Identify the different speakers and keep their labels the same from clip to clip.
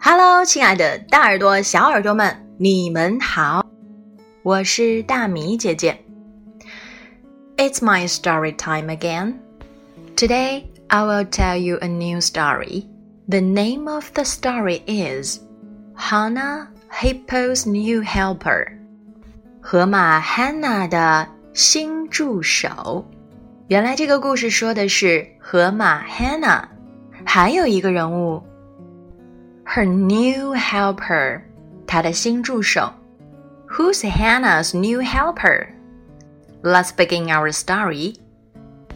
Speaker 1: Hello，亲爱的大耳朵、小耳朵们，你们好，我是大米姐姐。It's my story time again. Today I will tell you a new story. The name of the story is Hannah Hippo's New Helper. 河马 Hannah 的新助手。原来这个故事说的是河马 Hannah，还有一个人物 ，her new helper，她的新助手。Who's Hannah's new helper? Let's begin our story.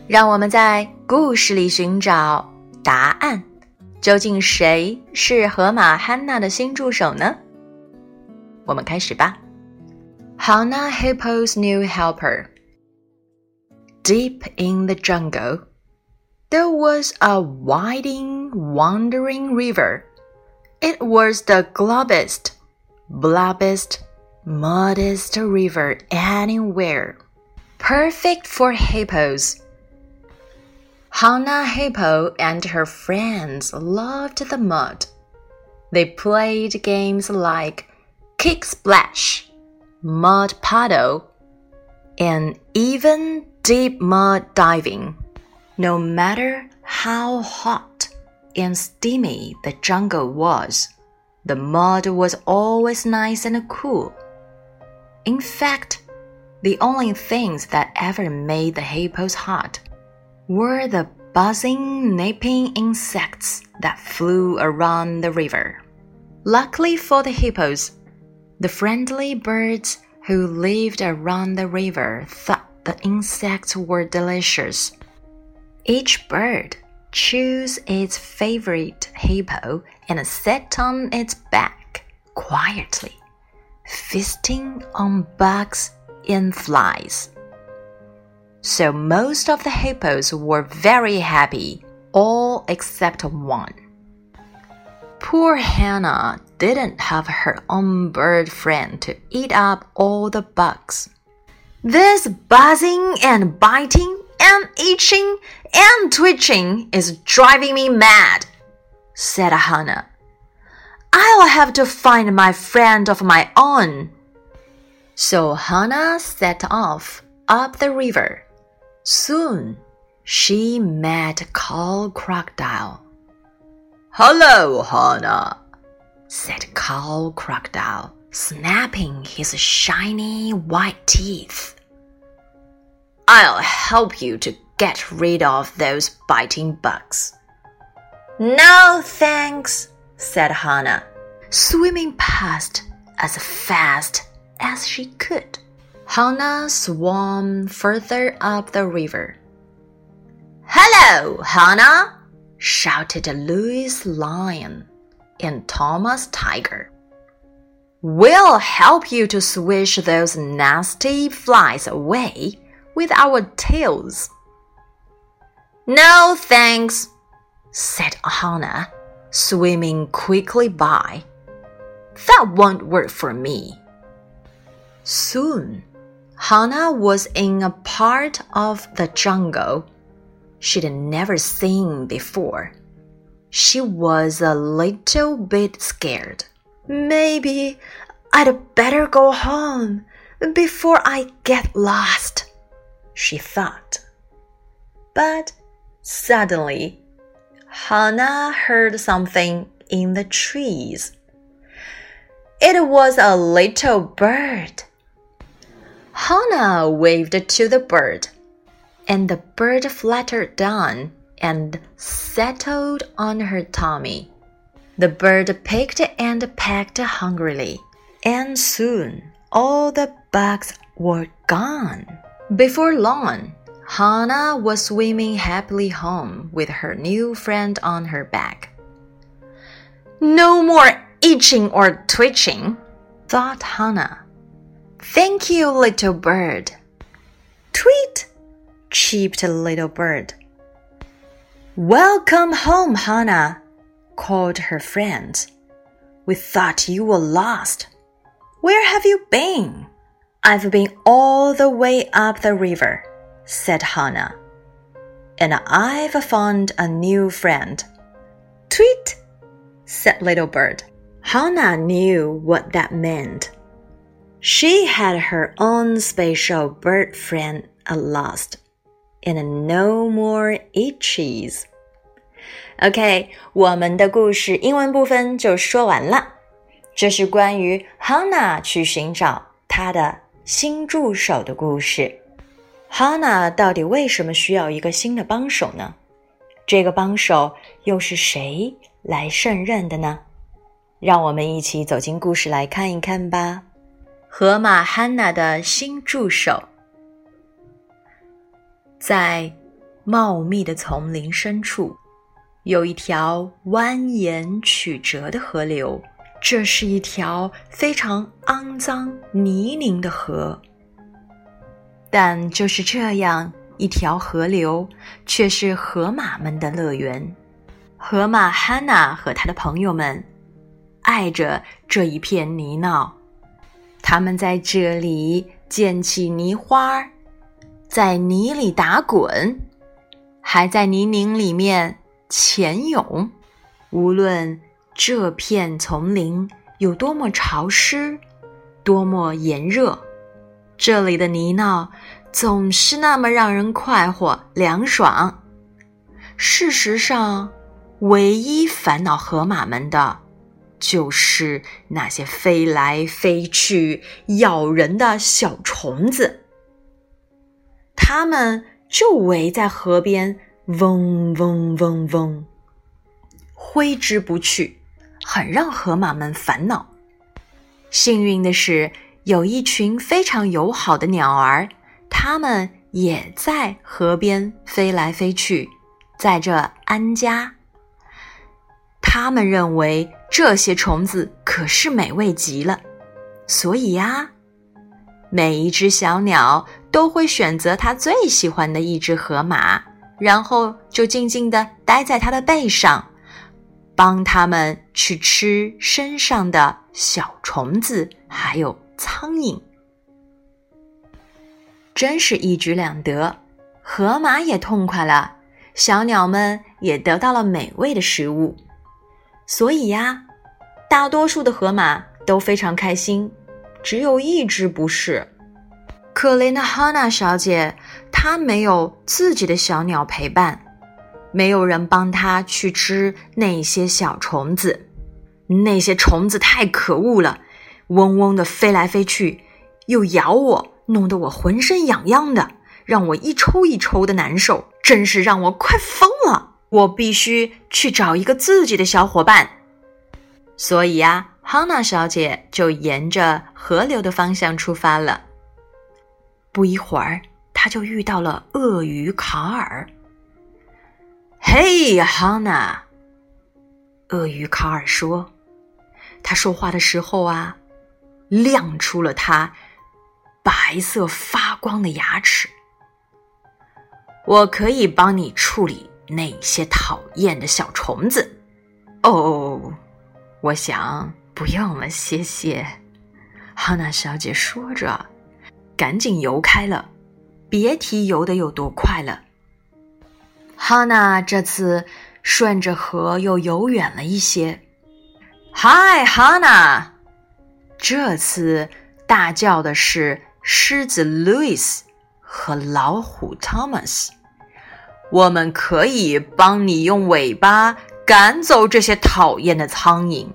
Speaker 1: 让我们在故事里寻找答案。究竟谁是河马 Hannah 的新助手呢？我们开始吧。Hannah Hippo's new helper. Deep in the jungle, there was a winding, wandering river. It was the globest, blobbest, muddiest river anywhere. Perfect for hippos. Hannah Hippo and her friends loved the mud. They played games like Kick Splash, Mud Puddle, and even deep mud diving. No matter how hot and steamy the jungle was, the mud was always nice and cool. In fact, the only things that ever made the hippos hot were the buzzing, nipping insects that flew around the river. Luckily for the hippos, the friendly birds who lived around the river thought the insects were delicious. Each bird chose its favorite hippo and sat on its back quietly, feasting on bugs and flies. So most of the hippos were very happy, all except one. Poor Hannah didn't have her own bird friend to eat up all the bugs. This buzzing and biting and itching and twitching is driving me mad, said Hannah. I'll have to find my friend of my own. So Hannah set off up the river. Soon she met Carl Crocodile. Hello, Hannah, said Carl Crocodile, snapping his shiny white teeth. I'll help you to get rid of those biting bugs. No thanks, said Hannah, swimming past as fast as she could. Hannah swam further up the river. Hello, Hannah! shouted Louis Lion and Thomas Tiger. We'll help you to swish those nasty flies away with our tails. No thanks, said Hannah, swimming quickly by. That won't work for me. Soon, Hannah was in a part of the jungle she'd never seen before. She was a little bit scared. Maybe I'd better go home before I get lost she thought. But suddenly, Hannah heard something in the trees. It was a little bird. Hannah waved to the bird, and the bird fluttered down and settled on her tummy. The bird picked and pecked hungrily, and soon all the bugs were gone. Before long, Hannah was swimming happily home with her new friend on her back. No more itching or twitching, thought Hannah. Thank you, little bird. Tweet, cheeped little bird. Welcome home, Hannah, called her friend. We thought you were lost. Where have you been? I've been all the way up the river, said Hannah. And I've found a new friend. Tweet, said Little Bird. Hannah knew what that meant. She had her own special bird friend at last, and no more itchies. OK，我们的故事英文部分就说完了。这是关于 Hannah 去寻找她的 新助手的故事。，Hanna 到底为什么需要一个新的帮手呢？这个帮手又是谁来胜任的呢？让我们一起走进故事来看一看吧。河马 Hanna 的新助手，在茂密的丛林深处，有一条蜿蜒曲折的河流。这是一条非常肮脏泥泞的河，但就是这样一条河流，却是河马们的乐园。河马汉娜和他的朋友们爱着这一片泥淖，他们在这里建起泥花，在泥里打滚，还在泥泞里面潜泳。无论。这片丛林有多么潮湿，多么炎热，这里的泥淖总是那么让人快活凉爽。事实上，唯一烦恼河马们的，就是那些飞来飞去、咬人的小虫子。它们就围在河边，嗡嗡嗡嗡，挥之不去。很让河马们烦恼。幸运的是，有一群非常友好的鸟儿，它们也在河边飞来飞去，在这安家。他们认为这些虫子可是美味极了，所以呀，每一只小鸟都会选择它最喜欢的一只河马，然后就静静地待在它的背上。帮他们去吃身上的小虫子，还有苍蝇，真是一举两得。河马也痛快了，小鸟们也得到了美味的食物。所以呀，大多数的河马都非常开心，只有一只不是。可怜的哈娜小姐，她没有自己的小鸟陪伴。没有人帮他去吃那些小虫子，那些虫子太可恶了，嗡嗡的飞来飞去，又咬我，弄得我浑身痒痒的，让我一抽一抽的难受，真是让我快疯了。我必须去找一个自己的小伙伴。所以呀，哈娜小姐就沿着河流的方向出发了。不一会儿，她就遇到了鳄鱼卡尔。嘿，哈娜，鳄鱼卡尔说：“他说话的时候啊，亮出了他白色发光的牙齿。我可以帮你处理那些讨厌的小虫子。”哦，我想不用了，谢谢。哈娜小姐说着，赶紧游开了。别提游的有多快了。哈娜这次顺着河又游远了一些。嗨，哈娜！这次大叫的是狮子 Louis 和老虎 Thomas。我们可以帮你用尾巴赶走这些讨厌的苍蝇。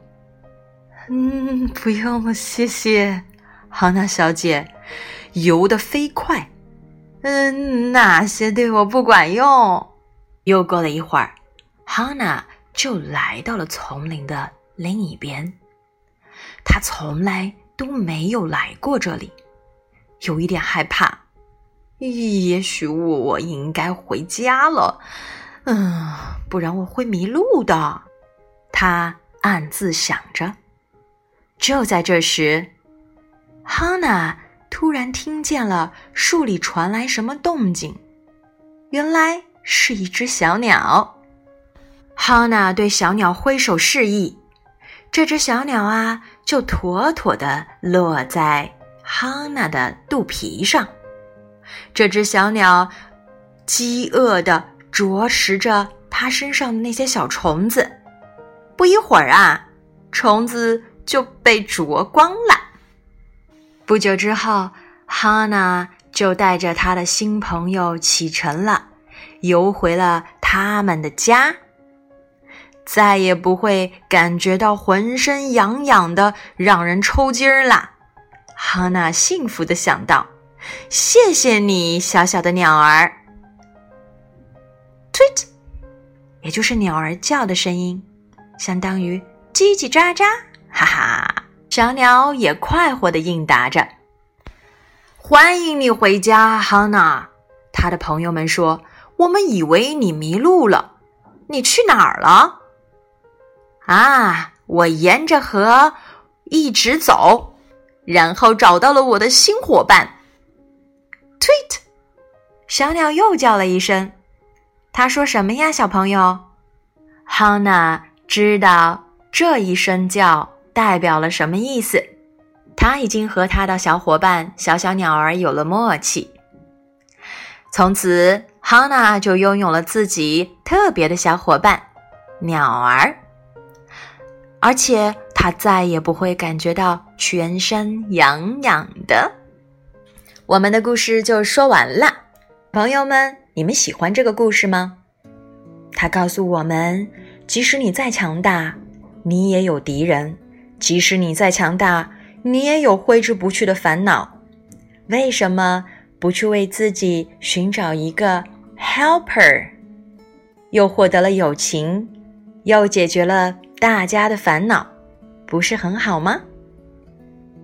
Speaker 1: 嗯，不用了，谢谢，哈娜小姐。游得飞快。嗯，那些对我不管用。又过了一会儿，哈娜就来到了丛林的另一边。她从来都没有来过这里，有一点害怕。也许我应该回家了，嗯，不然我会迷路的。她暗自想着。就在这时，哈娜突然听见了树里传来什么动静。原来。是一只小鸟，哈娜对小鸟挥手示意，这只小鸟啊，就妥妥的落在哈娜的肚皮上。这只小鸟饥饿的啄食着它身上的那些小虫子。不一会儿啊，虫子就被啄光了。不久之后，哈娜就带着她的新朋友启程了，游回了他们的家。再也不会感觉到浑身痒痒的，让人抽筋儿啦！哈娜幸福的想到：“谢谢你，小小的鸟儿。” tweet，也就是鸟儿叫的声音，相当于叽叽喳喳。哈哈，小鸟也快活的应答着。欢迎你回家，哈娜。他的朋友们说：“我们以为你迷路了，你去哪儿了？”啊，我沿着河一直走，然后找到了我的新伙伴。Tweet，小鸟又叫了一声。他说什么呀，小朋友？？Hanna 知道这一声叫代表了什么意思。他已经和他的小伙伴小小鸟儿有了默契，从此哈娜就拥有了自己特别的小伙伴鸟儿，而且他再也不会感觉到全身痒痒的。我们的故事就说完了，朋友们，你们喜欢这个故事吗？他告诉我们，即使你再强大，你也有敌人；即使你再强大，你也有挥之不去的烦恼，为什么不去为自己寻找一个 helper，又获得了友情，又解决了大家的烦恼，不是很好吗？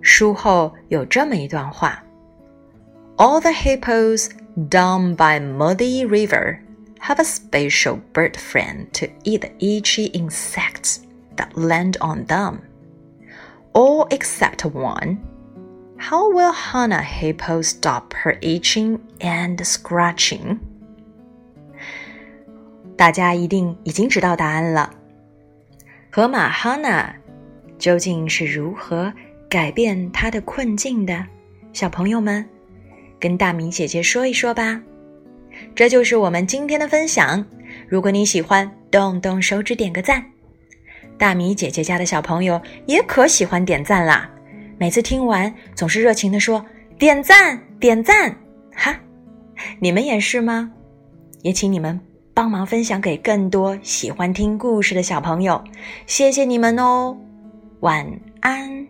Speaker 1: 书后有这么一段话：All the hippos down by Muddy River have a special bird friend to eat the itchy insects that land on them all except one. How will Hana Hippo stop her itching and scratching? 大家一定已经知道答案了。河马 Hannah 究竟是如何改变她的困境的？小朋友们，跟大米姐姐说一说吧。这就是我们今天的分享。如果你喜欢，动动手指点个赞。大米姐姐家的小朋友也可喜欢点赞啦，每次听完总是热情的说点赞点赞哈，你们也是吗？也请你们帮忙分享给更多喜欢听故事的小朋友，谢谢你们哦，晚安。